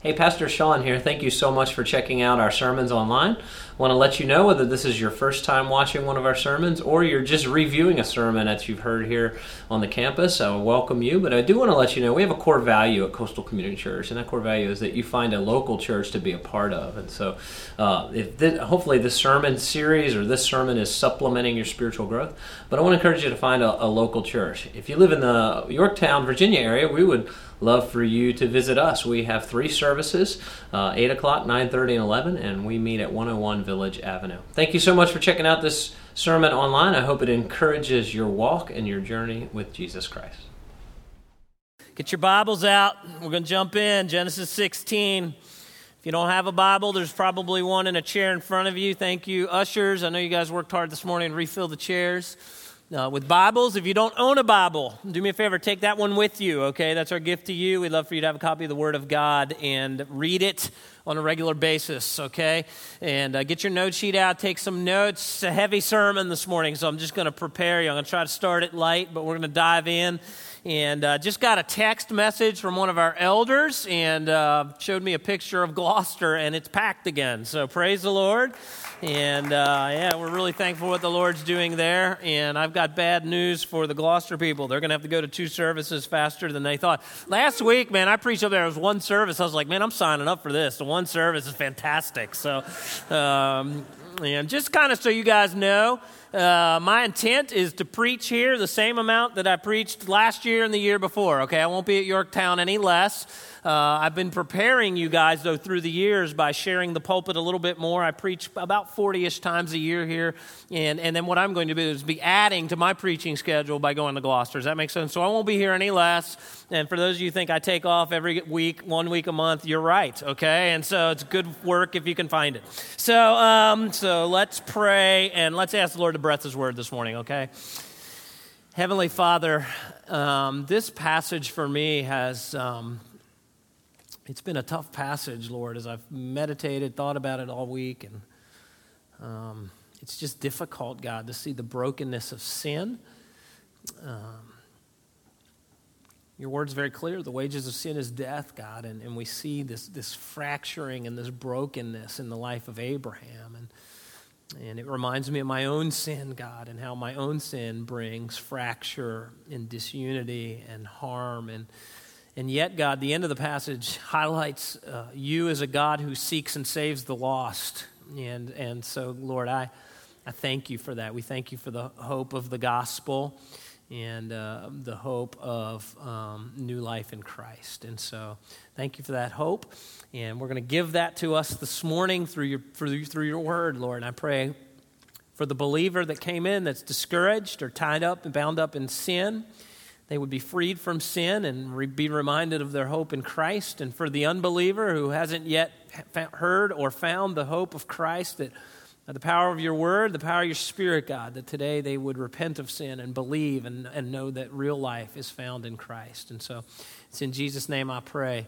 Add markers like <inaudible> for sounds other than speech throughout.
Hey, Pastor Sean here. Thank you so much for checking out our sermons online. I want to let you know whether this is your first time watching one of our sermons or you're just reviewing a sermon that you've heard here on the campus. I welcome you, but I do want to let you know we have a core value at Coastal Community Church, and that core value is that you find a local church to be a part of. And so, uh, this, hopefully, this sermon series or this sermon is supplementing your spiritual growth, but I want to encourage you to find a, a local church. If you live in the Yorktown, Virginia area, we would love for you to visit us. We have three services, uh, 8 o'clock, 9.30, and 11, and we meet at 101 Village Avenue. Thank you so much for checking out this sermon online. I hope it encourages your walk and your journey with Jesus Christ. Get your Bibles out. We're going to jump in. Genesis 16. If you don't have a Bible, there's probably one in a chair in front of you. Thank you, ushers. I know you guys worked hard this morning to refill the chairs. Uh, with Bibles, if you don't own a Bible, do me a favor, take that one with you, okay? That's our gift to you. We'd love for you to have a copy of the Word of God and read it on a regular basis, okay? And uh, get your note sheet out, take some notes. It's a heavy sermon this morning, so I'm just going to prepare you. I'm going to try to start it light, but we're going to dive in. And uh, just got a text message from one of our elders and uh, showed me a picture of Gloucester, and it's packed again. So praise the Lord. And uh, yeah, we're really thankful what the Lord's doing there. And I've got bad news for the Gloucester people. They're going to have to go to two services faster than they thought. Last week, man, I preached up there. It was one service. I was like, man, I'm signing up for this. The one service is fantastic. So, um, and just kind of so you guys know, uh, my intent is to preach here the same amount that I preached last year and the year before. Okay, I won't be at Yorktown any less. Uh, I've been preparing you guys, though, through the years by sharing the pulpit a little bit more. I preach about 40 ish times a year here. And, and then what I'm going to do is be adding to my preaching schedule by going to Gloucester. Does that make sense? So I won't be here any less. And for those of you think I take off every week, one week a month, you're right, okay? And so it's good work if you can find it. So, um, so let's pray and let's ask the Lord to bless His word this morning, okay? Heavenly Father, um, this passage for me has um, it's been a tough passage, Lord, as I've meditated, thought about it all week, and um, it's just difficult, God, to see the brokenness of sin. Um, your word's very clear. The wages of sin is death, God, and, and we see this, this fracturing and this brokenness in the life of Abraham. And, and it reminds me of my own sin, God, and how my own sin brings fracture and disunity and harm and and yet, God, the end of the passage highlights uh, you as a God who seeks and saves the lost. And, and so, Lord, I, I thank you for that. We thank you for the hope of the gospel and uh, the hope of um, new life in Christ. And so, thank you for that hope. And we're going to give that to us this morning through your, through, through your word, Lord. And I pray for the believer that came in that's discouraged or tied up and bound up in sin they would be freed from sin and re- be reminded of their hope in Christ. And for the unbeliever who hasn't yet heard or found the hope of Christ, that the power of your word, the power of your spirit, God, that today they would repent of sin and believe and, and know that real life is found in Christ. And so it's in Jesus' name I pray.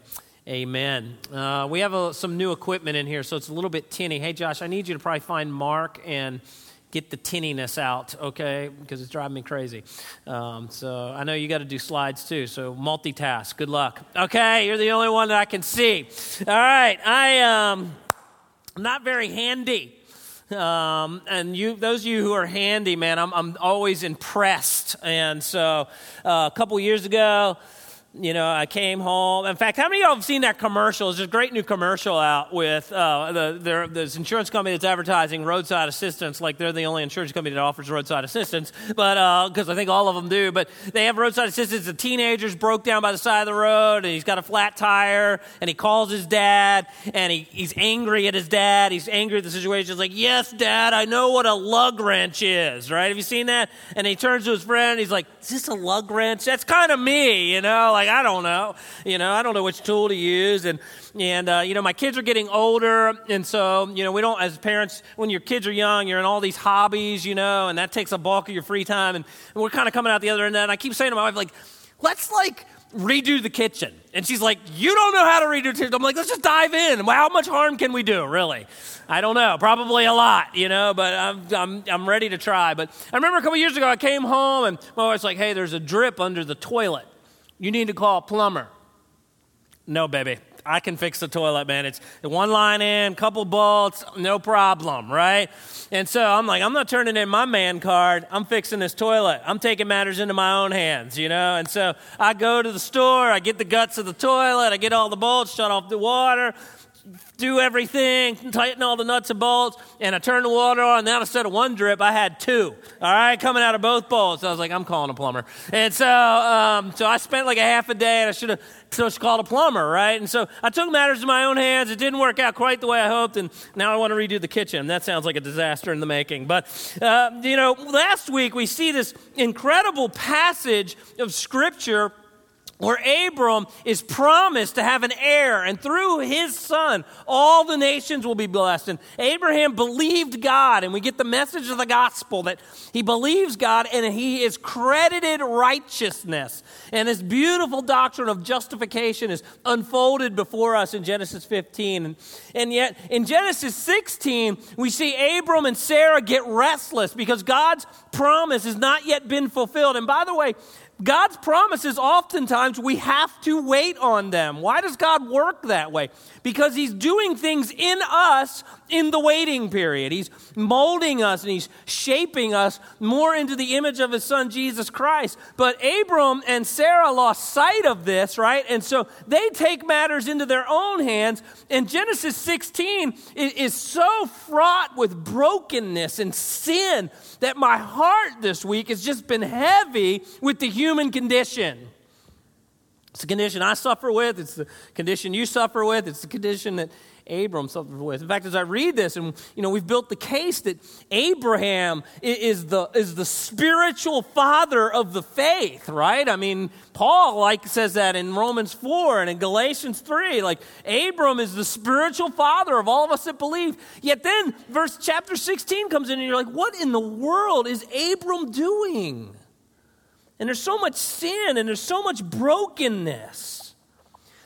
Amen. Uh, we have a, some new equipment in here, so it's a little bit tinny. Hey, Josh, I need you to probably find Mark and get the tinniness out, okay? Because it's driving me crazy. Um, so I know you got to do slides too. So multitask. Good luck. Okay, you're the only one that I can see. All right, I um, I'm not very handy. Um, and you, those of you who are handy, man, I'm, I'm always impressed. And so uh, a couple years ago, you know, I came home. In fact, how many of y'all have seen that commercial? There's a great new commercial out with uh, the this insurance company that's advertising roadside assistance, like they're the only insurance company that offers roadside assistance. But because uh, I think all of them do, but they have roadside assistance. The teenager's broke down by the side of the road, and he's got a flat tire, and he calls his dad, and he, he's angry at his dad. He's angry at the situation. He's like, "Yes, Dad, I know what a lug wrench is." Right? Have you seen that? And he turns to his friend. He's like, "Is this a lug wrench? That's kind of me, you know." like I don't know, you know, I don't know which tool to use, and and uh, you know, my kids are getting older, and so you know, we don't as parents when your kids are young, you're in all these hobbies, you know, and that takes a bulk of your free time, and, and we're kind of coming out the other end. And I keep saying to my wife, like, let's like redo the kitchen. And she's like, You don't know how to redo the kitchen. I'm like, Let's just dive in. How much harm can we do, really? I don't know. Probably a lot, you know, but I'm, I'm, I'm ready to try. But I remember a couple years ago, I came home and my wife's like, Hey, there's a drip under the toilet. You need to call a plumber. No, baby. I can fix the toilet, man. It's one line in, couple bolts, no problem, right? And so I'm like, I'm not turning in my man card. I'm fixing this toilet. I'm taking matters into my own hands, you know? And so I go to the store, I get the guts of the toilet, I get all the bolts, shut off the water, do everything, tighten all the nuts and bolts, and I turned the water on. And Now instead of one drip, I had two. All right, coming out of both bolts. I was like, I'm calling a plumber. And so, um, so I spent like a half a day, and I should have so just called a plumber, right? And so I took matters in my own hands. It didn't work out quite the way I hoped, and now I want to redo the kitchen. That sounds like a disaster in the making. But uh, you know, last week we see this incredible passage of scripture where Abram is promised to have an heir, and through his son, all the nations will be blessed. And Abraham believed God, and we get the message of the gospel that he believes God and he is credited righteousness. And this beautiful doctrine of justification is unfolded before us in Genesis 15. And, and yet, in Genesis 16, we see Abram and Sarah get restless because God's promise has not yet been fulfilled. And by the way, God's promises, oftentimes, we have to wait on them. Why does God work that way? Because He's doing things in us in the waiting period. He's molding us and He's shaping us more into the image of His Son, Jesus Christ. But Abram and Sarah lost sight of this, right? And so they take matters into their own hands. And Genesis 16 is so fraught with brokenness and sin that my heart this week has just been heavy with the human condition. It's the condition I suffer with. It's the condition you suffer with. It's the condition that Abram suffered with. In fact, as I read this, and you know, we've built the case that Abraham is the is the spiritual father of the faith, right? I mean, Paul like says that in Romans four and in Galatians three. Like Abram is the spiritual father of all of us that believe. Yet then, verse chapter sixteen comes in, and you're like, what in the world is Abram doing? And there's so much sin and there's so much brokenness.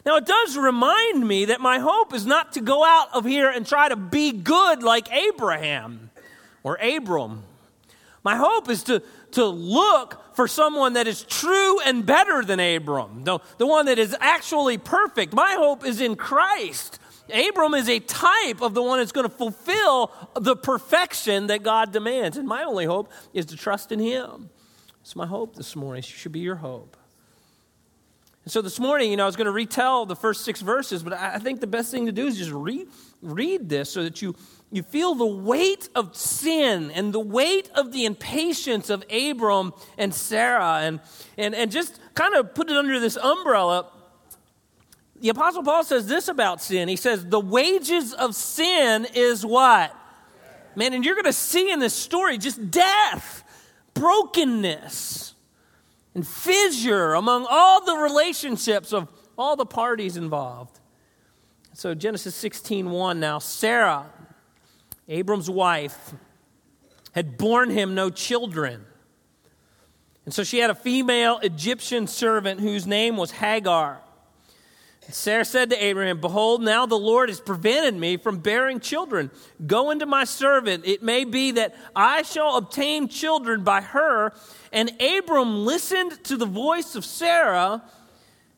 Now, it does remind me that my hope is not to go out of here and try to be good like Abraham or Abram. My hope is to, to look for someone that is true and better than Abram, the, the one that is actually perfect. My hope is in Christ. Abram is a type of the one that's going to fulfill the perfection that God demands. And my only hope is to trust in Him. It's my hope this morning. It should be your hope. And so this morning, you know, I was going to retell the first six verses, but I think the best thing to do is just read, read this so that you, you feel the weight of sin and the weight of the impatience of Abram and Sarah and, and, and just kind of put it under this umbrella. The Apostle Paul says this about sin. He says, The wages of sin is what? Man, and you're going to see in this story just death brokenness and fissure among all the relationships of all the parties involved. So Genesis 16:1 now Sarah Abram's wife had borne him no children. And so she had a female Egyptian servant whose name was Hagar. Sarah said to Abraham, Behold, now the Lord has prevented me from bearing children. Go into my servant. It may be that I shall obtain children by her. And Abram listened to the voice of Sarah.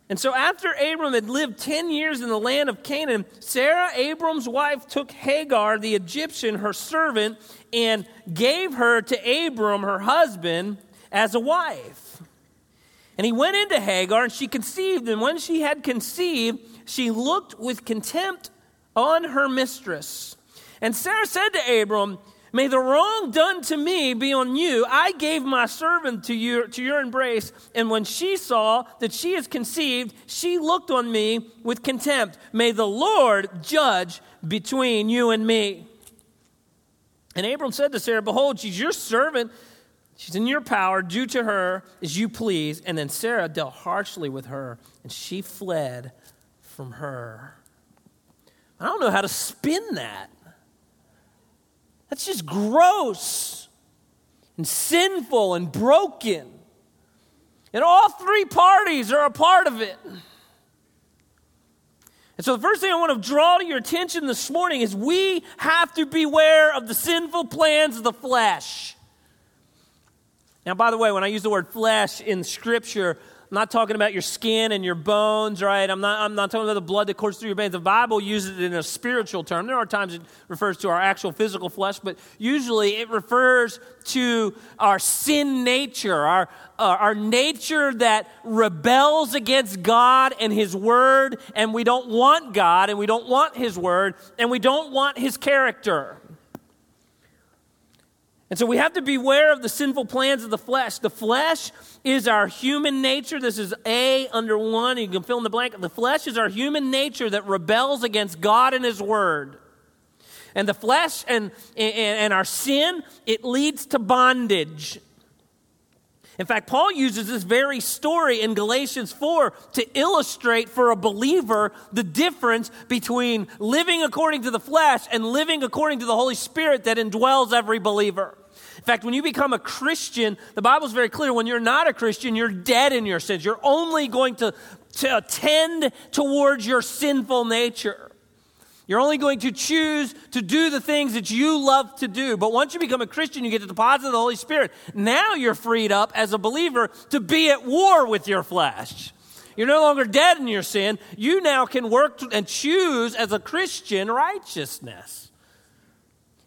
And so, after Abram had lived 10 years in the land of Canaan, Sarah, Abram's wife, took Hagar, the Egyptian, her servant, and gave her to Abram, her husband, as a wife. And he went into Hagar, and she conceived. And when she had conceived, she looked with contempt on her mistress. And Sarah said to Abram, May the wrong done to me be on you. I gave my servant to, you, to your embrace, and when she saw that she is conceived, she looked on me with contempt. May the Lord judge between you and me. And Abram said to Sarah, Behold, she's your servant. She's in your power. Do to her as you please. And then Sarah dealt harshly with her, and she fled from her. I don't know how to spin that. That's just gross and sinful and broken. And all three parties are a part of it. And so, the first thing I want to draw to your attention this morning is we have to beware of the sinful plans of the flesh. Now, by the way, when I use the word flesh in Scripture, I'm not talking about your skin and your bones, right? I'm not, I'm not talking about the blood that courses through your veins. The Bible uses it in a spiritual term. There are times it refers to our actual physical flesh, but usually it refers to our sin nature, our, uh, our nature that rebels against God and His Word, and we don't want God, and we don't want His Word, and we don't want His character. And so we have to beware of the sinful plans of the flesh. The flesh is our human nature. This is A under one. You can fill in the blank. The flesh is our human nature that rebels against God and His Word. And the flesh and, and, and our sin, it leads to bondage. In fact, Paul uses this very story in Galatians 4 to illustrate for a believer the difference between living according to the flesh and living according to the Holy Spirit that indwells every believer. In fact, when you become a Christian, the Bible's very clear when you're not a Christian, you're dead in your sins. You're only going to, to tend towards your sinful nature. You're only going to choose to do the things that you love to do. But once you become a Christian, you get the deposit of the Holy Spirit. Now you're freed up as a believer to be at war with your flesh. You're no longer dead in your sin. You now can work and choose as a Christian righteousness.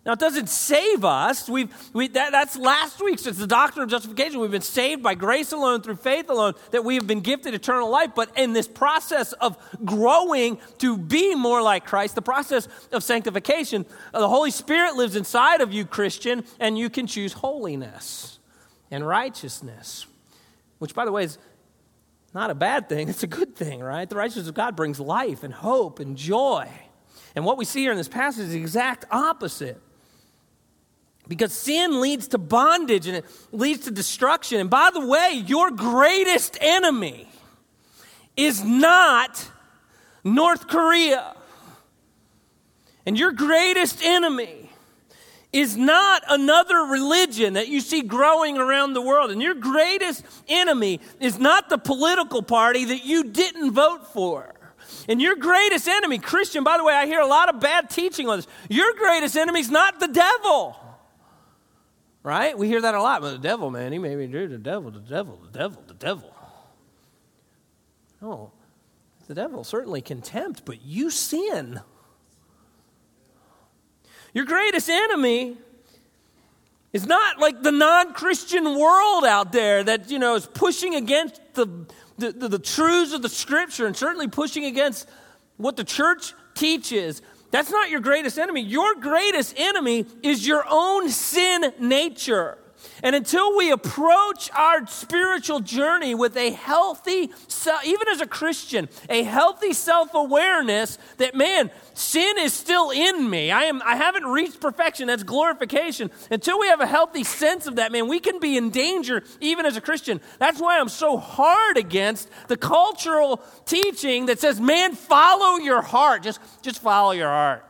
Now, it doesn't save us. We've, we, that, that's last week's. It's the doctrine of justification. We've been saved by grace alone, through faith alone, that we have been gifted eternal life. But in this process of growing to be more like Christ, the process of sanctification, the Holy Spirit lives inside of you, Christian, and you can choose holiness and righteousness, which, by the way, is not a bad thing. It's a good thing, right? The righteousness of God brings life and hope and joy. And what we see here in this passage is the exact opposite. Because sin leads to bondage and it leads to destruction. And by the way, your greatest enemy is not North Korea. And your greatest enemy is not another religion that you see growing around the world. And your greatest enemy is not the political party that you didn't vote for. And your greatest enemy, Christian, by the way, I hear a lot of bad teaching on this. Your greatest enemy is not the devil. Right? We hear that a lot. But the devil, man, he made me do the devil, the devil, the devil, the devil. No. The devil certainly contempt, but you sin. Your greatest enemy is not like the non Christian world out there that, you know, is pushing against the, the, the, the, truths of the scripture and certainly pushing against what the church teaches. That's not your greatest enemy. Your greatest enemy is your own sin nature. And until we approach our spiritual journey with a healthy, even as a Christian, a healthy self awareness that, man, sin is still in me. I, am, I haven't reached perfection. That's glorification. Until we have a healthy sense of that, man, we can be in danger even as a Christian. That's why I'm so hard against the cultural teaching that says, man, follow your heart. Just, just follow your heart.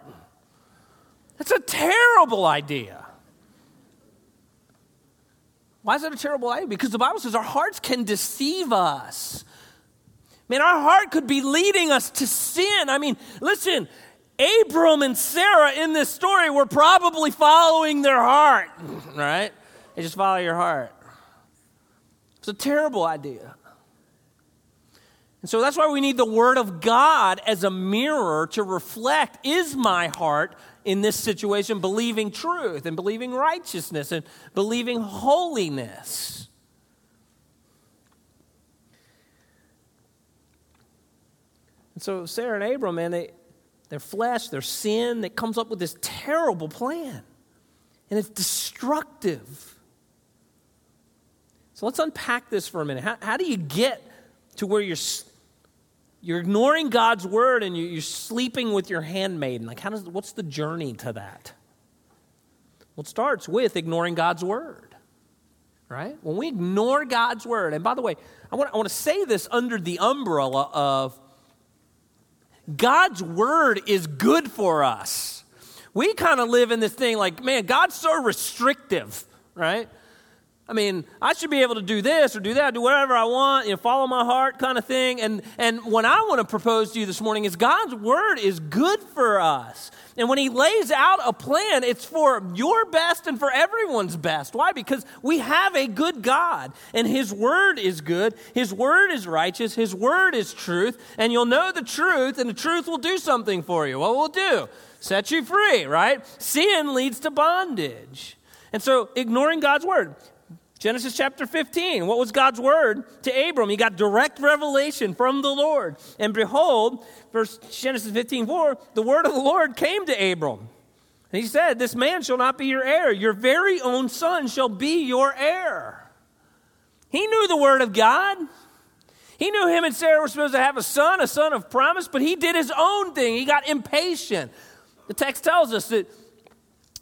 That's a terrible idea. Why is that a terrible idea? Because the Bible says our hearts can deceive us. Man, our heart could be leading us to sin. I mean, listen, Abram and Sarah in this story were probably following their heart, <laughs> right? They just follow your heart. It's a terrible idea. And so that's why we need the Word of God as a mirror to reflect is my heart in this situation believing truth and believing righteousness and believing holiness. And so Sarah and Abram, man, they, their flesh, their sin, that comes up with this terrible plan. And it's destructive. So let's unpack this for a minute. How, how do you get to where you're you're ignoring God's word and you're sleeping with your handmaiden. Like, how does, what's the journey to that? Well, it starts with ignoring God's word, right? When we ignore God's word, and by the way, I want, I want to say this under the umbrella of God's word is good for us. We kind of live in this thing like, man, God's so restrictive, right? I mean, I should be able to do this or do that, do whatever I want, you know, follow my heart kind of thing. And, and what I want to propose to you this morning is God's word is good for us. And when he lays out a plan, it's for your best and for everyone's best. Why? Because we have a good God and his word is good. His word is righteous. His word is truth. And you'll know the truth and the truth will do something for you. What will it do? Set you free, right? Sin leads to bondage. And so ignoring God's word. Genesis chapter 15. What was God's word to Abram? He got direct revelation from the Lord. And behold, verse Genesis 15, 4, the word of the Lord came to Abram. And he said, This man shall not be your heir. Your very own son shall be your heir. He knew the word of God. He knew him and Sarah were supposed to have a son, a son of promise, but he did his own thing. He got impatient. The text tells us that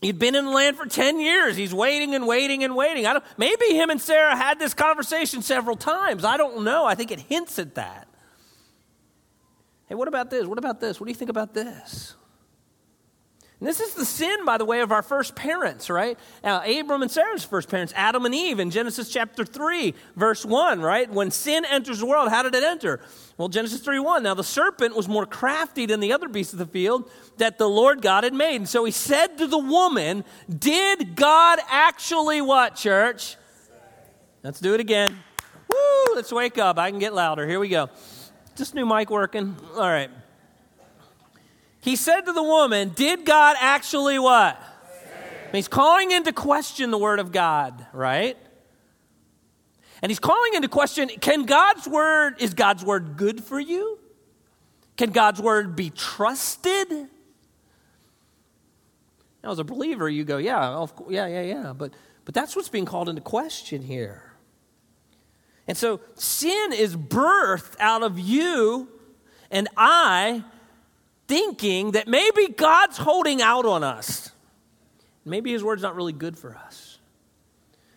He'd been in the land for 10 years. He's waiting and waiting and waiting. I don't, maybe him and Sarah had this conversation several times. I don't know. I think it hints at that. Hey, what about this? What about this? What do you think about this? And this is the sin, by the way, of our first parents, right? Uh, Abram and Sarah's first parents, Adam and Eve, in Genesis chapter 3, verse 1, right? When sin enters the world, how did it enter? Well, Genesis 3 1. Now the serpent was more crafty than the other beasts of the field that the Lord God had made. And so he said to the woman, Did God actually what, church? Let's do it again. Woo, let's wake up. I can get louder. Here we go. This new mic working? All right. He said to the woman, Did God actually what? He's calling into question the word of God, right? And he's calling into question can God's word, is God's word good for you? Can God's word be trusted? Now, as a believer, you go, yeah, yeah, yeah, yeah. But, but that's what's being called into question here. And so sin is birthed out of you and I thinking that maybe God's holding out on us. Maybe his word's not really good for us.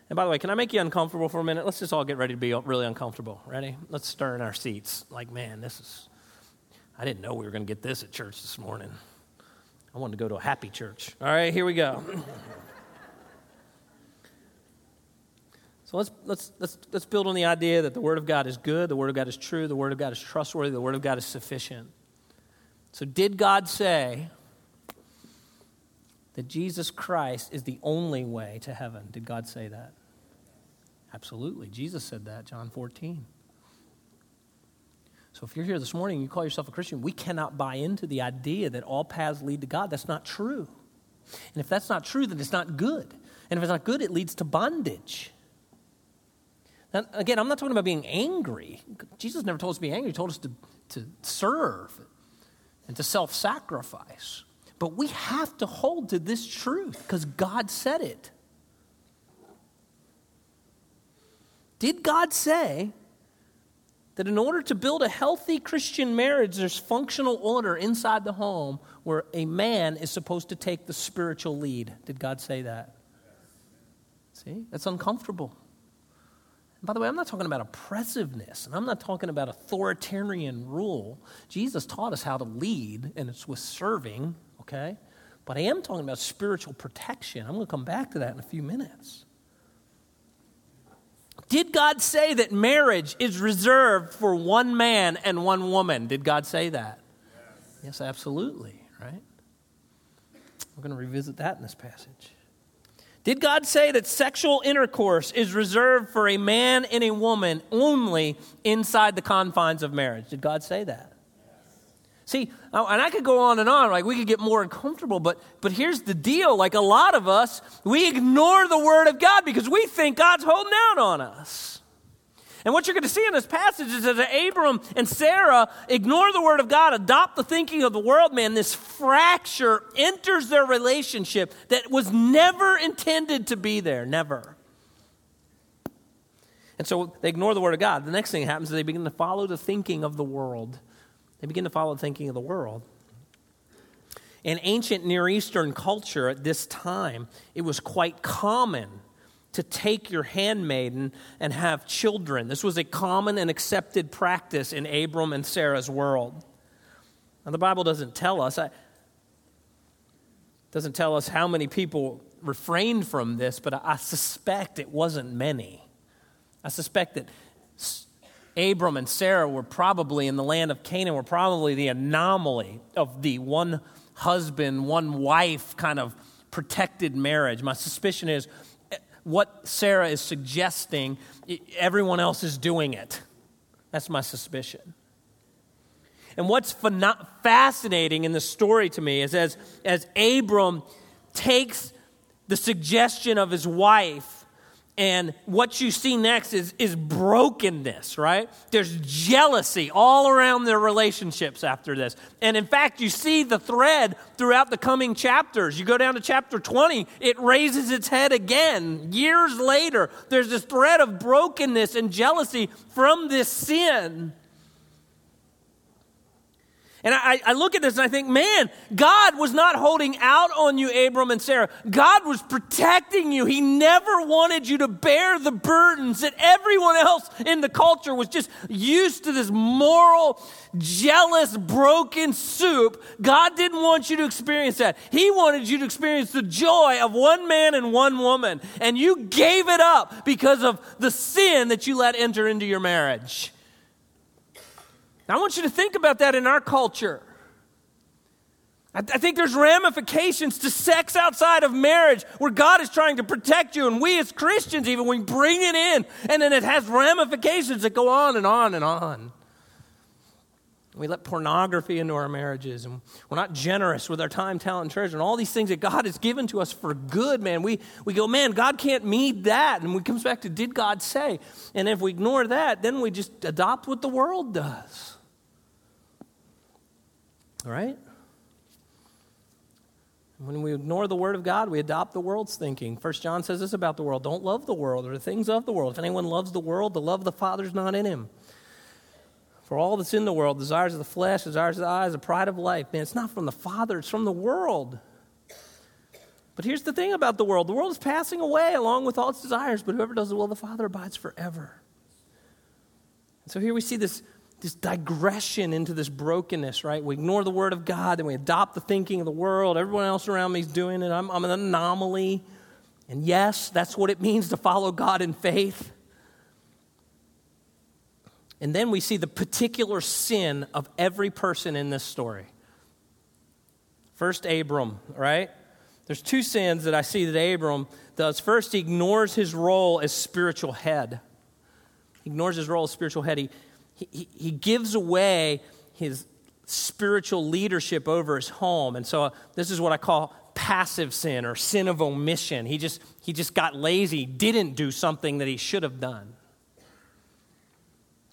And by the way, can I make you uncomfortable for a minute? Let's just all get ready to be really uncomfortable. Ready? Let's stir in our seats. Like, man, this is, I didn't know we were going to get this at church this morning. I wanted to go to a happy church. All right, here we go. <laughs> so let's, let's, let's, let's build on the idea that the Word of God is good, the Word of God is true, the Word of God is trustworthy, the Word of God is sufficient. So, did God say that Jesus Christ is the only way to heaven? Did God say that? Absolutely. Jesus said that, John 14. So, if you're here this morning and you call yourself a Christian, we cannot buy into the idea that all paths lead to God. That's not true. And if that's not true, then it's not good. And if it's not good, it leads to bondage. Now, again, I'm not talking about being angry. Jesus never told us to be angry, He told us to, to serve and to self sacrifice. But we have to hold to this truth because God said it. Did God say that in order to build a healthy Christian marriage, there's functional order inside the home where a man is supposed to take the spiritual lead? Did God say that? See, that's uncomfortable. By the way, I'm not talking about oppressiveness, and I'm not talking about authoritarian rule. Jesus taught us how to lead, and it's with serving, okay? But I am talking about spiritual protection. I'm going to come back to that in a few minutes. Did God say that marriage is reserved for one man and one woman? Did God say that? Yes, yes absolutely, right? We're going to revisit that in this passage. Did God say that sexual intercourse is reserved for a man and a woman only inside the confines of marriage? Did God say that? See, and I could go on and on, like we could get more uncomfortable, but but here's the deal. Like a lot of us, we ignore the word of God because we think God's holding out on us. And what you're going to see in this passage is that Abram and Sarah ignore the word of God, adopt the thinking of the world, man. This fracture enters their relationship that was never intended to be there, never. And so they ignore the word of God. The next thing that happens is they begin to follow the thinking of the world. They begin to follow the thinking of the world. In ancient Near Eastern culture at this time, it was quite common to take your handmaiden and have children. This was a common and accepted practice in Abram and Sarah's world. Now, the Bible doesn't tell us. I, Doesn't tell us how many people refrained from this, but I suspect it wasn't many. I suspect that Abram and Sarah were probably in the land of Canaan, were probably the anomaly of the one husband, one wife kind of protected marriage. My suspicion is what Sarah is suggesting, everyone else is doing it. That's my suspicion. And what's fascinating in the story to me is as, as Abram takes the suggestion of his wife and what you see next is, is brokenness, right? There's jealousy all around their relationships after this. And in fact, you see the thread throughout the coming chapters. You go down to chapter 20, it raises its head again. Years later, there's this thread of brokenness and jealousy from this sin. And I, I, look at this and I think, man, God was not holding out on you, Abram and Sarah. God was protecting you. He never wanted you to bear the burdens that everyone else in the culture was just used to this moral, jealous, broken soup. God didn't want you to experience that. He wanted you to experience the joy of one man and one woman. And you gave it up because of the sin that you let enter into your marriage. Now, I want you to think about that in our culture. I, I think there's ramifications to sex outside of marriage where God is trying to protect you, and we as Christians, even, we bring it in, and then it has ramifications that go on and on and on. We let pornography into our marriages, and we're not generous with our time, talent, and treasure, and all these things that God has given to us for good, man. We, we go, man, God can't meet that. And we comes back to, did God say? And if we ignore that, then we just adopt what the world does. All right? When we ignore the word of God, we adopt the world's thinking. First John says this about the world don't love the world or the things of the world. If anyone loves the world, the love of the Father is not in him. For all that's in the world, desires of the flesh, desires of the eyes, the pride of life, man, it's not from the Father, it's from the world. But here's the thing about the world the world is passing away along with all its desires, but whoever does the will of the Father abides forever. And so here we see this this digression into this brokenness, right? We ignore the word of God and we adopt the thinking of the world. Everyone else around me is doing it. I'm, I'm an anomaly. And yes, that's what it means to follow God in faith. And then we see the particular sin of every person in this story. First, Abram, right? There's two sins that I see that Abram does. First, he ignores his role as spiritual head. He ignores his role as spiritual head. He, he, he gives away his spiritual leadership over his home. And so uh, this is what I call passive sin or sin of omission. He just, he just got lazy, didn't do something that he should have done.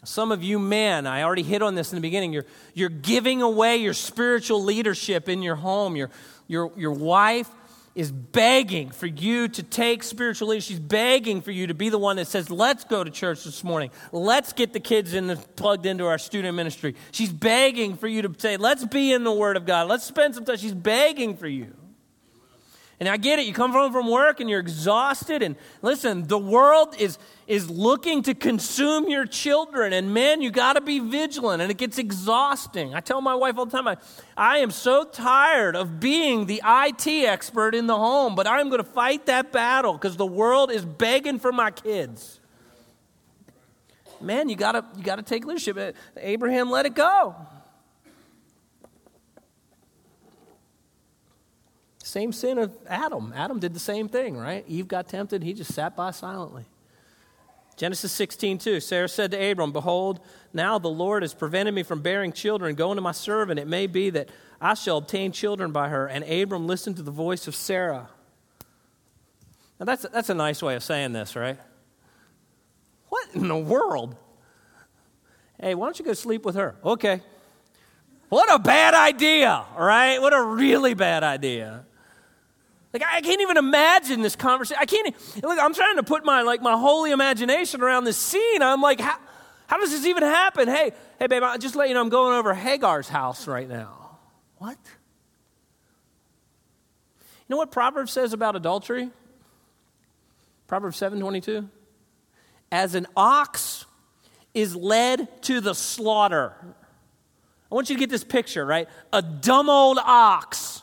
Some of you men, I already hit on this in the beginning, you're, you're giving away your spiritual leadership in your home. Your, your, your wife is begging for you to take spiritual leadership. She's begging for you to be the one that says, let's go to church this morning. Let's get the kids in the, plugged into our student ministry. She's begging for you to say, let's be in the Word of God. Let's spend some time. She's begging for you. And I get it. You come home from work and you're exhausted. And listen, the world is, is looking to consume your children. And man, you got to be vigilant. And it gets exhausting. I tell my wife all the time, I, I am so tired of being the IT expert in the home, but I'm going to fight that battle because the world is begging for my kids. Man, you got to you got to take leadership. Uh, Abraham let it go. Same sin of Adam. Adam did the same thing, right? Eve got tempted, he just sat by silently. Genesis 16, 2. Sarah said to Abram, Behold, now the Lord has prevented me from bearing children. Go unto my servant. It may be that I shall obtain children by her. And Abram listened to the voice of Sarah. Now, that's, that's a nice way of saying this, right? What in the world? Hey, why don't you go sleep with her? Okay. What a bad idea, right? What a really bad idea. Like I can't even imagine this conversation. I can't. Look, I'm trying to put my like my holy imagination around this scene. I'm like, how, how does this even happen? Hey, hey, babe, I just let you know I'm going over Hagar's house right now. What? You know what Proverbs says about adultery? Proverbs 7:22. As an ox is led to the slaughter. I want you to get this picture, right? A dumb old ox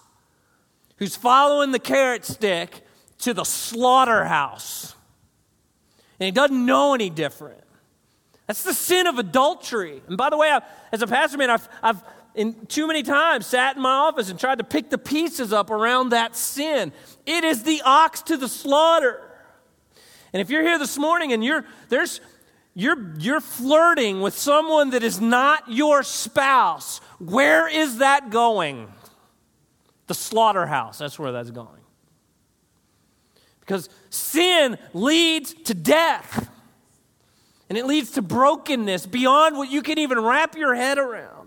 who's following the carrot stick to the slaughterhouse. And he doesn't know any different. That's the sin of adultery. And by the way, I, as a pastor man, I've, I've in too many times sat in my office and tried to pick the pieces up around that sin. It is the ox to the slaughter. And if you're here this morning and you're there's you're you're flirting with someone that is not your spouse, where is that going? The slaughterhouse. That's where that's going. Because sin leads to death. And it leads to brokenness beyond what you can even wrap your head around.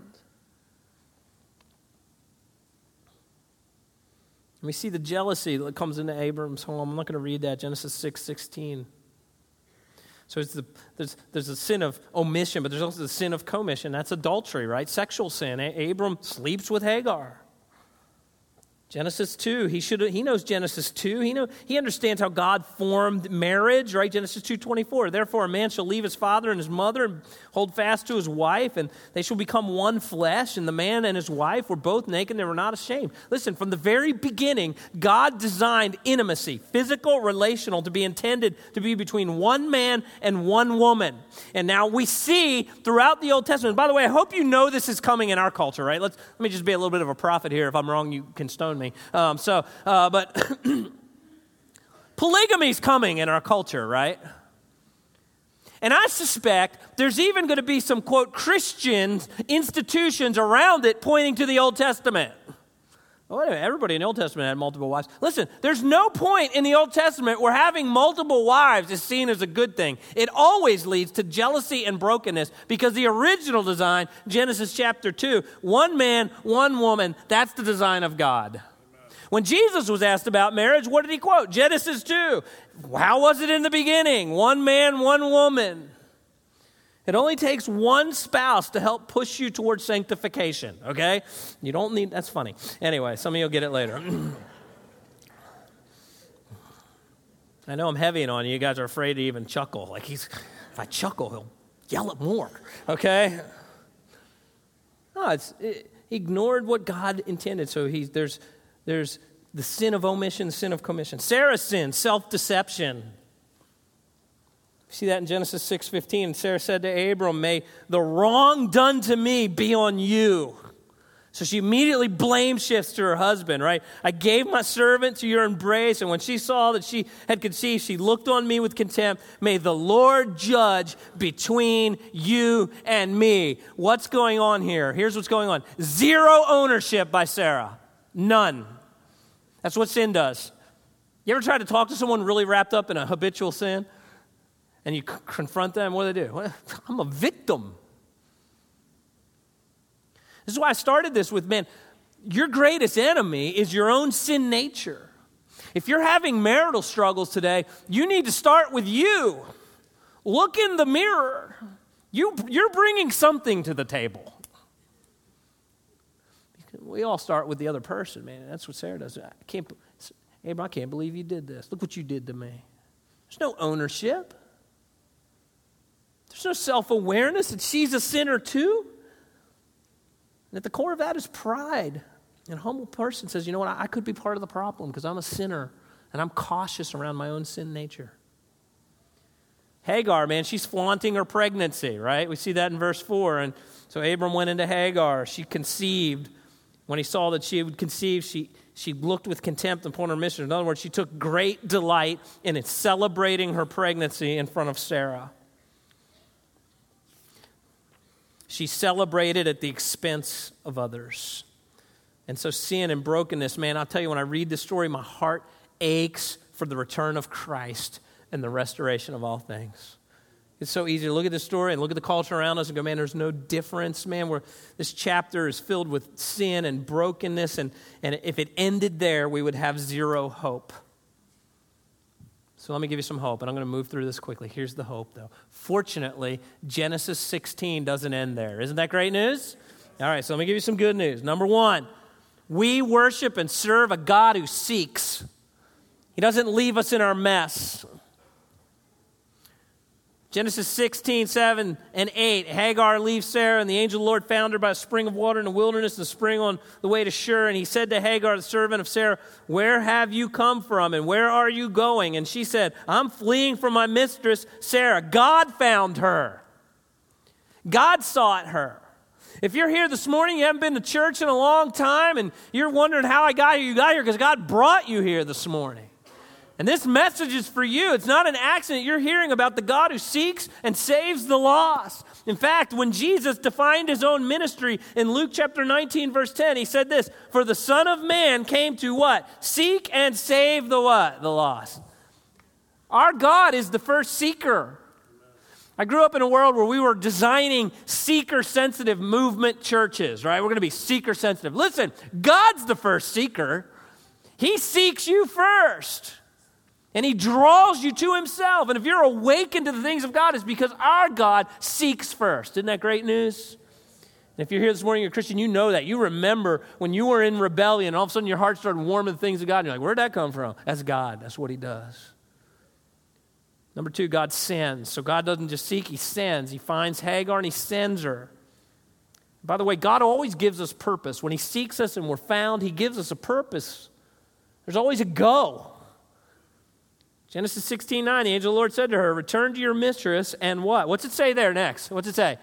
we see the jealousy that comes into Abram's home. I'm not going to read that, Genesis 6 16. So the, there's, there's a sin of omission, but there's also the sin of commission. That's adultery, right? Sexual sin. Abram sleeps with Hagar. Genesis 2, he, should, he knows Genesis 2. He, know, he understands how God formed marriage, right? Genesis 2.24. Therefore, a man shall leave his father and his mother and hold fast to his wife, and they shall become one flesh. And the man and his wife were both naked, and they were not ashamed. Listen, from the very beginning, God designed intimacy, physical, relational, to be intended to be between one man and one woman. And now we see throughout the Old Testament, by the way, I hope you know this is coming in our culture, right? Let's, let me just be a little bit of a prophet here. If I'm wrong, you can stone me. Um, so, uh, but <clears throat> polygamy's coming in our culture, right? And I suspect there's even going to be some, quote, Christian institutions around it pointing to the Old Testament. Oh, well, anyway, everybody in the Old Testament had multiple wives. Listen, there's no point in the Old Testament where having multiple wives is seen as a good thing. It always leads to jealousy and brokenness because the original design, Genesis chapter 2, one man, one woman, that's the design of God. When Jesus was asked about marriage, what did he quote? Genesis 2. How was it in the beginning? One man, one woman. It only takes one spouse to help push you towards sanctification, okay? You don't need, that's funny. Anyway, some of you will get it later. <clears throat> I know I'm heavying on you. You guys are afraid to even chuckle. Like, he's, if I chuckle, he'll yell it more, okay? No, it's, it, ignored what God intended. So he's, there's, there's the sin of omission, sin of commission. Sarah's sin, self deception. See that in Genesis 6:15. Sarah said to Abram, "May the wrong done to me be on you." So she immediately blame shifts to her husband, right? I gave my servant to your embrace, and when she saw that she had conceived, she looked on me with contempt. May the Lord judge between you and me. What's going on here? Here's what's going on zero ownership by Sarah. None. That's what sin does. You ever try to talk to someone really wrapped up in a habitual sin? And you c- confront them, what do they do? Well, <laughs> I'm a victim. This is why I started this with man, your greatest enemy is your own sin nature. If you're having marital struggles today, you need to start with you. Look in the mirror. You, you're bringing something to the table. We all start with the other person, man. That's what Sarah does. I can't, Abraham, I can't believe you did this. Look what you did to me. There's no ownership. There's no self awareness that she's a sinner too. And at the core of that is pride. And a humble person says, you know what, I could be part of the problem because I'm a sinner and I'm cautious around my own sin nature. Hagar, man, she's flaunting her pregnancy, right? We see that in verse 4. And so Abram went into Hagar. She conceived. When he saw that she would conceive, she, she looked with contempt upon her mission. In other words, she took great delight in celebrating her pregnancy in front of Sarah. She celebrated at the expense of others. And so, sin and brokenness, man, I'll tell you, when I read this story, my heart aches for the return of Christ and the restoration of all things. It's so easy to look at this story and look at the culture around us and go, man, there's no difference, man. This chapter is filled with sin and brokenness, and, and if it ended there, we would have zero hope. So let me give you some hope, and I'm going to move through this quickly. Here's the hope, though. Fortunately, Genesis 16 doesn't end there. Isn't that great news? All right, so let me give you some good news. Number one, we worship and serve a God who seeks, He doesn't leave us in our mess. Genesis 16, 7 and 8. Hagar leaves Sarah, and the angel of the Lord found her by a spring of water in the wilderness, the spring on the way to Shur. And he said to Hagar, the servant of Sarah, Where have you come from, and where are you going? And she said, I'm fleeing from my mistress, Sarah. God found her, God sought her. If you're here this morning, you haven't been to church in a long time, and you're wondering how I got here, you got here because God brought you here this morning. And this message is for you. It's not an accident. You're hearing about the God who seeks and saves the lost. In fact, when Jesus defined his own ministry in Luke chapter 19 verse 10, he said this, "For the Son of man came to what? Seek and save the what? The lost." Our God is the first seeker. I grew up in a world where we were designing seeker sensitive movement churches, right? We're going to be seeker sensitive. Listen, God's the first seeker. He seeks you first. And he draws you to himself. And if you're awakened to the things of God, it's because our God seeks first. Isn't that great news? And if you're here this morning, you're a Christian, you know that. You remember when you were in rebellion, all of a sudden your heart started warming the things of God. And you're like, where'd that come from? That's God. That's what he does. Number two, God sends. So God doesn't just seek, he sends. He finds Hagar and he sends her. By the way, God always gives us purpose. When he seeks us and we're found, he gives us a purpose. There's always a go. Genesis 16 9, the angel of the Lord said to her, Return to your mistress and what? What's it say there next? What's it say?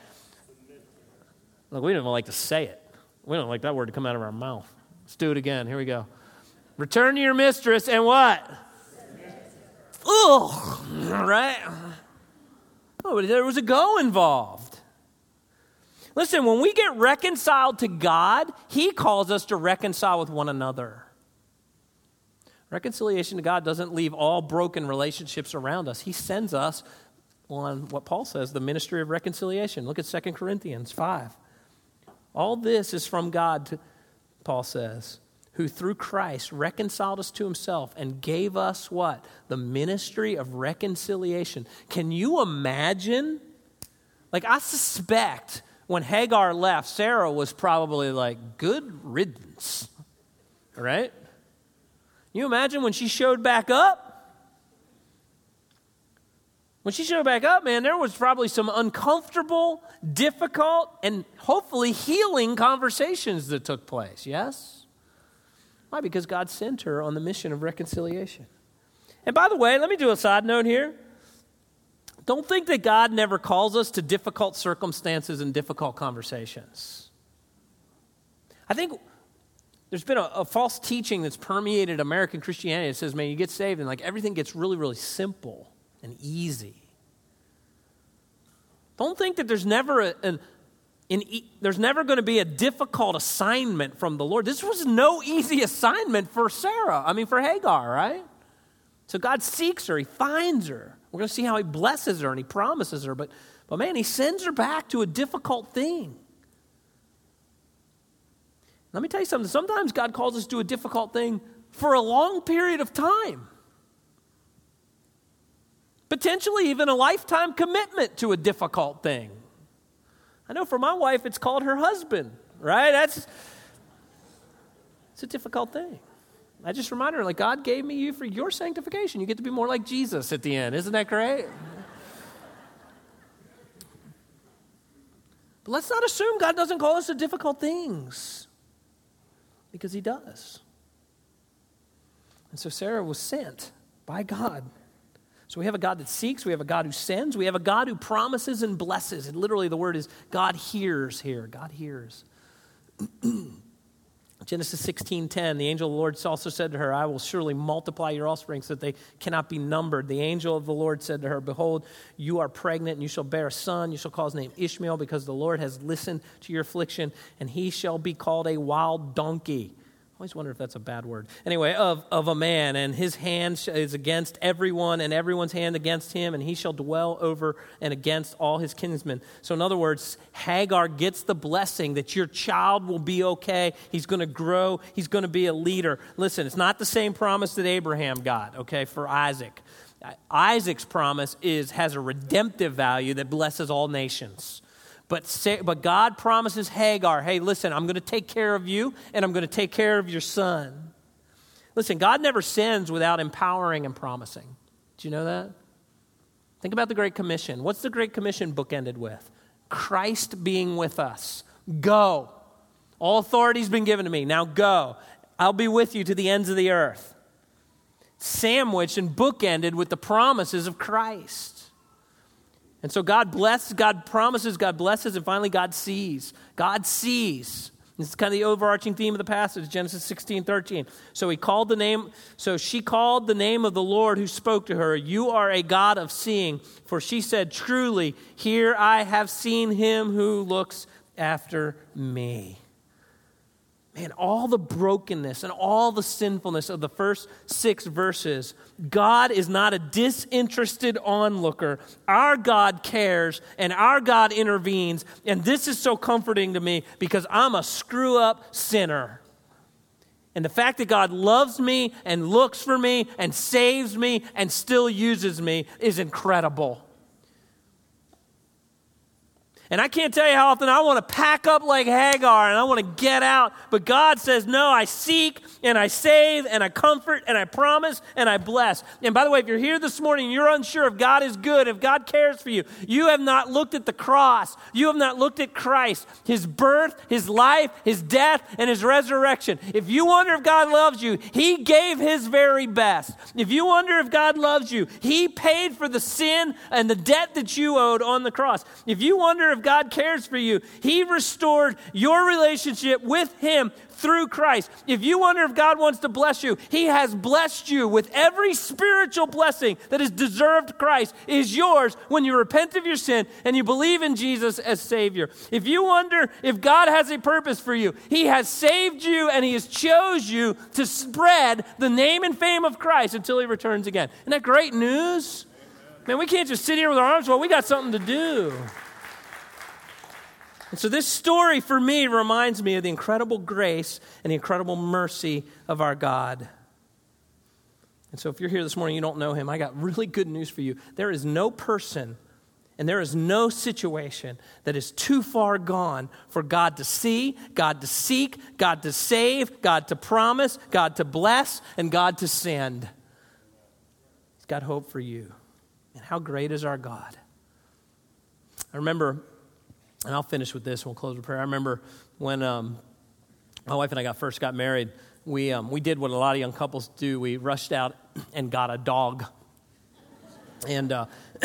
Look, we don't even like to say it. We don't like that word to come out of our mouth. Let's do it again. Here we go. Return to your mistress and what? Ugh, right? Oh, there was a go involved. Listen, when we get reconciled to God, He calls us to reconcile with one another. Reconciliation to God doesn't leave all broken relationships around us. He sends us on what Paul says, the ministry of reconciliation. Look at 2 Corinthians 5. All this is from God, Paul says, who through Christ reconciled us to himself and gave us what? The ministry of reconciliation. Can you imagine? Like, I suspect when Hagar left, Sarah was probably like, good riddance, right? You imagine when she showed back up? When she showed back up, man, there was probably some uncomfortable, difficult, and hopefully healing conversations that took place, yes? Why? Because God sent her on the mission of reconciliation. And by the way, let me do a side note here. Don't think that God never calls us to difficult circumstances and difficult conversations. I think there's been a, a, false teaching that's permeated American Christianity that says, man, you get saved and like everything gets really, really simple and easy. Don't think that there's never a, an, there's never going to be a difficult assignment from the Lord. This was no <laughs> easy assignment for Sarah. I mean, for Hagar, right? So God seeks her, He finds her. We're going to see how He blesses her and He promises her. But, but man, He sends her back to a difficult thing. Let me tell you something. Sometimes God calls us to do a difficult thing for a long period of time. Potentially even a lifetime commitment to a difficult thing. I know for my wife, it's called her husband, right? That's it's a difficult thing. I just remind her, like, God gave me you for your sanctification. You get to be more like Jesus at the end. Isn't that great? but let's not assume God doesn't call us to difficult things because he does. And so Sarah was sent by God. So we have a God that seeks, we have a God who sends, we have a God who promises and blesses. And literally the word is God hears here. God hears. <clears throat> Genesis 16:10 the angel of the Lord also said to her I will surely multiply your offspring so that they cannot be numbered. The angel of the Lord said to her behold you are pregnant and you shall bear a son. You shall call his name Ishmael because the Lord has listened to your affliction and he shall be called a wild donkey always wonder if that's a bad word. Anyway, of, of a man, and his hand is against everyone, and everyone's hand against him, and he shall dwell over and against all his kinsmen. So, in other words, Hagar gets the blessing that your child will be okay. He's going to grow, he's going to be a leader. Listen, it's not the same promise that Abraham got, okay, for Isaac. Isaac's promise is has a redemptive value that blesses all nations. But, but God promises Hagar, hey, listen, I'm going to take care of you and I'm going to take care of your son. Listen, God never sends without empowering and promising. Do you know that? Think about the Great Commission. What's the Great Commission bookended with? Christ being with us. Go. All authority's been given to me. Now go. I'll be with you to the ends of the earth. Sandwiched and bookended with the promises of Christ. And so God blesses, God promises, God blesses, and finally God sees. God sees. This is kind of the overarching theme of the passage, Genesis 16, 13. So he called the name, so she called the name of the Lord who spoke to her, You are a God of seeing. For she said, Truly, here I have seen him who looks after me man, all the brokenness and all the sinfulness of the first six verses, God is not a disinterested onlooker. Our God cares and our God intervenes. And this is so comforting to me because I'm a screw up sinner. And the fact that God loves me and looks for me and saves me and still uses me is incredible. And I can't tell you how often I want to pack up like Hagar and I want to get out. But God says, No, I seek and I save and I comfort and I promise and I bless. And by the way, if you're here this morning you're unsure if God is good, if God cares for you, you have not looked at the cross. You have not looked at Christ, his birth, his life, his death, and his resurrection. If you wonder if God loves you, he gave his very best. If you wonder if God loves you, he paid for the sin and the debt that you owed on the cross. If you wonder if God cares for you, He restored your relationship with Him through Christ. If you wonder if God wants to bless you, He has blessed you with every spiritual blessing that is deserved Christ is yours when you repent of your sin and you believe in Jesus as Savior. If you wonder if God has a purpose for you, He has saved you and He has chose you to spread the name and fame of Christ until He returns again. Isn't that great news? Man, we can't just sit here with our arms well. We got something to do. And so, this story for me reminds me of the incredible grace and the incredible mercy of our God. And so, if you're here this morning, you don't know him, I got really good news for you. There is no person and there is no situation that is too far gone for God to see, God to seek, God to save, God to promise, God to bless, and God to send. He's got hope for you. And how great is our God? I remember and I'll finish with this and we'll close with prayer. I remember when um, my wife and I got first got married, we, um, we did what a lot of young couples do. We rushed out and got a dog. And uh, <clears throat>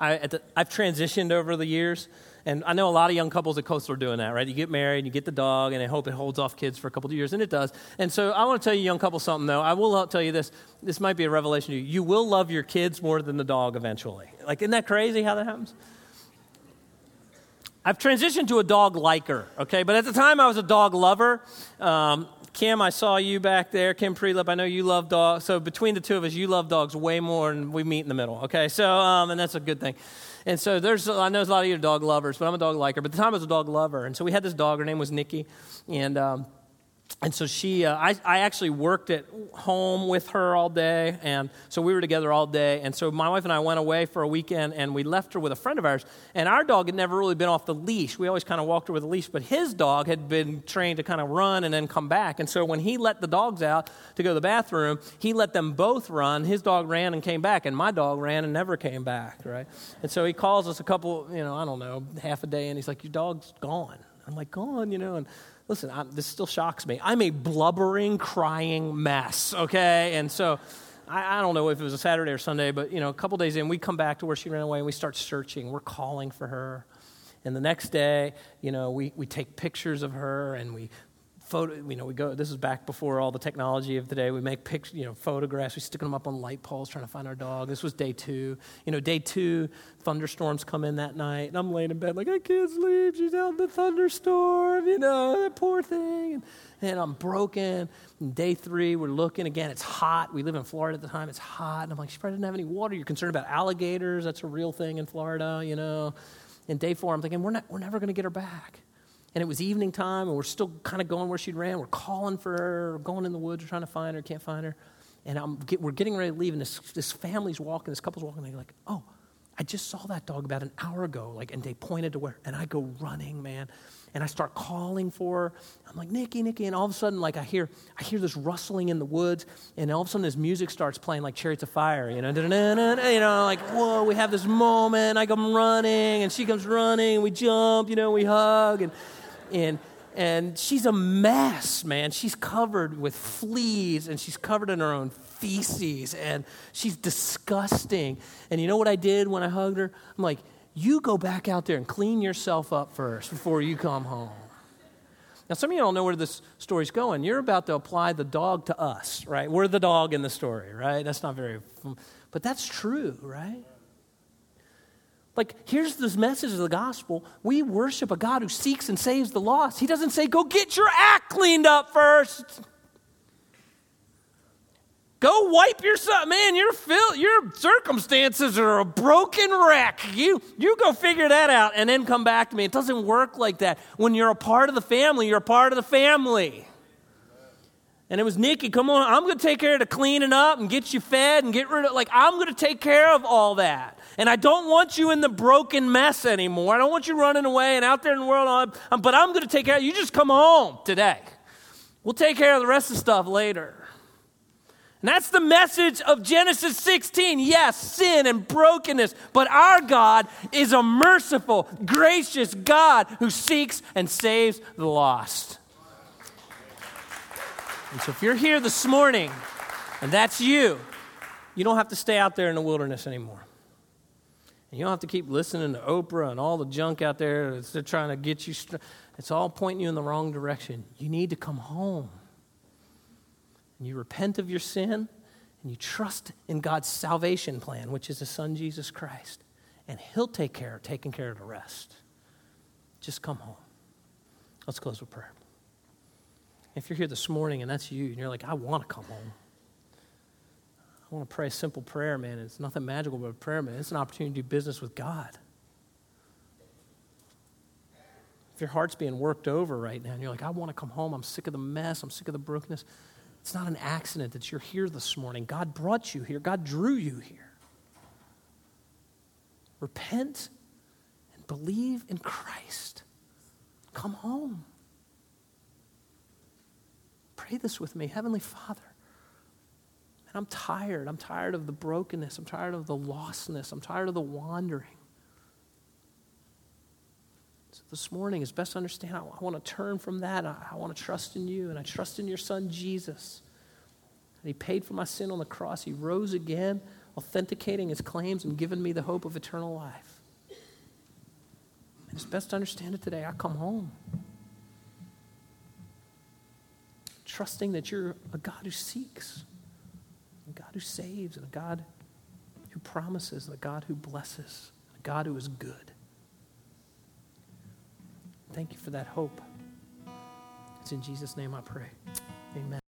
I, the, I've transitioned over the years. And I know a lot of young couples at Coastal are doing that, right? You get married, you get the dog, and they hope it holds off kids for a couple of years, and it does. And so I want to tell you, young couple, something though. I will tell you this. This might be a revelation to you. You will love your kids more than the dog eventually. Like, isn't that crazy how that happens? I've transitioned to a dog liker, okay? But at the time, I was a dog lover. Um, Kim, I saw you back there. Kim Prelip, I know you love dogs. So between the two of us, you love dogs way more, and we meet in the middle, okay? So, um, and that's a good thing. And so there's, I know there's a lot of you are dog lovers, but I'm a dog liker. But at the time, I was a dog lover. And so we had this dog. Her name was Nikki. And, um, and so she, uh, I, I actually worked at home with her all day, and so we were together all day. And so my wife and I went away for a weekend, and we left her with a friend of ours. And our dog had never really been off the leash. We always kind of walked her with a leash, but his dog had been trained to kind of run and then come back. And so when he let the dogs out to go to the bathroom, he let them both run. His dog ran and came back, and my dog ran and never came back, right? And so he calls us a couple, you know, I don't know, half a day, and he's like, "Your dog's gone." I'm like, "Gone," you know, and listen, I'm, this still shocks me. I'm a blubbering, crying mess, okay? And so I, I, don't know if it was a Saturday or Sunday, but, you know, a couple days in, we come back to where she ran away and we start searching. We're calling for her. And the next day, you know, we, we take pictures of her and we photo, you know, we go, this is back before all the technology of today. We make pictures, you know, photographs. We stick them up on light poles trying to find our dog. This was day two. You know, day two, thunderstorms come in that night. And I'm laying in bed like, I can't sleep. She's out in the thunderstorm, you know, that poor thing. And, and I'm broken. And day three, we're looking again. It's hot. We live in Florida at the time. It's hot. And I'm like, she probably didn't have any water. You're concerned about alligators. That's a real thing in Florida, you know. And day four, I'm thinking, we're, not, we're never going to get her back and it was evening time, and we're still kind of going where she'd ran. We're calling for her, going in the woods, we're trying to find her, can't find her. And get, we're getting ready to leave, and this, this family's walking, this couple's walking, and they're like, oh, I just saw that dog about an hour ago, like, and they pointed to where, and I go running, man, and I start calling for her. I'm like, Nikki, Nikki, and all of a sudden, like, I hear, I hear this rustling in the woods, and all of a sudden, this music starts playing, like Chariots of Fire, you know, you know, like, whoa, we have this moment. I come running, and she comes running, and we jump, you know, we hug, and and and she's a mess, man. She's covered with fleas and she's covered in her own feces and she's disgusting. And you know what I did when I hugged her? I'm like, you go back out there and clean yourself up first before you come home. Now, some of you don't know where this story's going. You're about to apply the dog to us, right? We're the dog in the story, right? That's not very, but that's true, right? Like, here's this message of the gospel. We worship a God who seeks and saves the lost. He doesn't say, go get your act cleaned up first. Go wipe yourself. Man, your, fil- your circumstances are a broken wreck. You, you go figure that out and then come back to me. It doesn't work like that. When you're a part of the family, you're a part of the family. And it was Nikki, come on, I'm going to take care of the cleaning up and get you fed and get rid of, like, I'm going to take care of all that. And I don't want you in the broken mess anymore. I don't want you running away and out there in the world. But I'm going to take care of you. Just come home today. We'll take care of the rest of the stuff later. And that's the message of Genesis 16. Yes, sin and brokenness, but our God is a merciful, gracious God who seeks and saves the lost. And so if you're here this morning and that's you, you don't have to stay out there in the wilderness anymore. And you don't have to keep listening to Oprah and all the junk out there they're trying to get you. it's all pointing you in the wrong direction. You need to come home. And you repent of your sin and you trust in God's salvation plan, which is His Son, Jesus Christ. And He'll take care of taking care of the rest. Just come home. Let's close with prayer. If you're here this morning and that's you, and you're like, I want to come home. I want to pray a simple prayer, man. It's nothing magical but a prayer, man. It's an opportunity to do business with God. If your heart's being worked over right now and you're like, I want to come home, I'm sick of the mess, I'm sick of the brokenness, it's not an accident that you're here this morning. God brought you here, God drew you here. Repent and believe in Christ. Come home. Pray this with me Heavenly Father. I'm tired. I'm tired of the brokenness. I'm tired of the lostness. I'm tired of the wandering. So this morning, it's best to understand I, I want to turn from that. I, I want to trust in you, and I trust in your son, Jesus. And he paid for my sin on the cross. He rose again, authenticating his claims and giving me the hope of eternal life. And it's best to understand it today. I come home. Trusting that you're a God who seeks who saves, and a God who promises, and a God who blesses, a God who is good. Thank you for that hope. It's in Jesus' name I pray. Amen.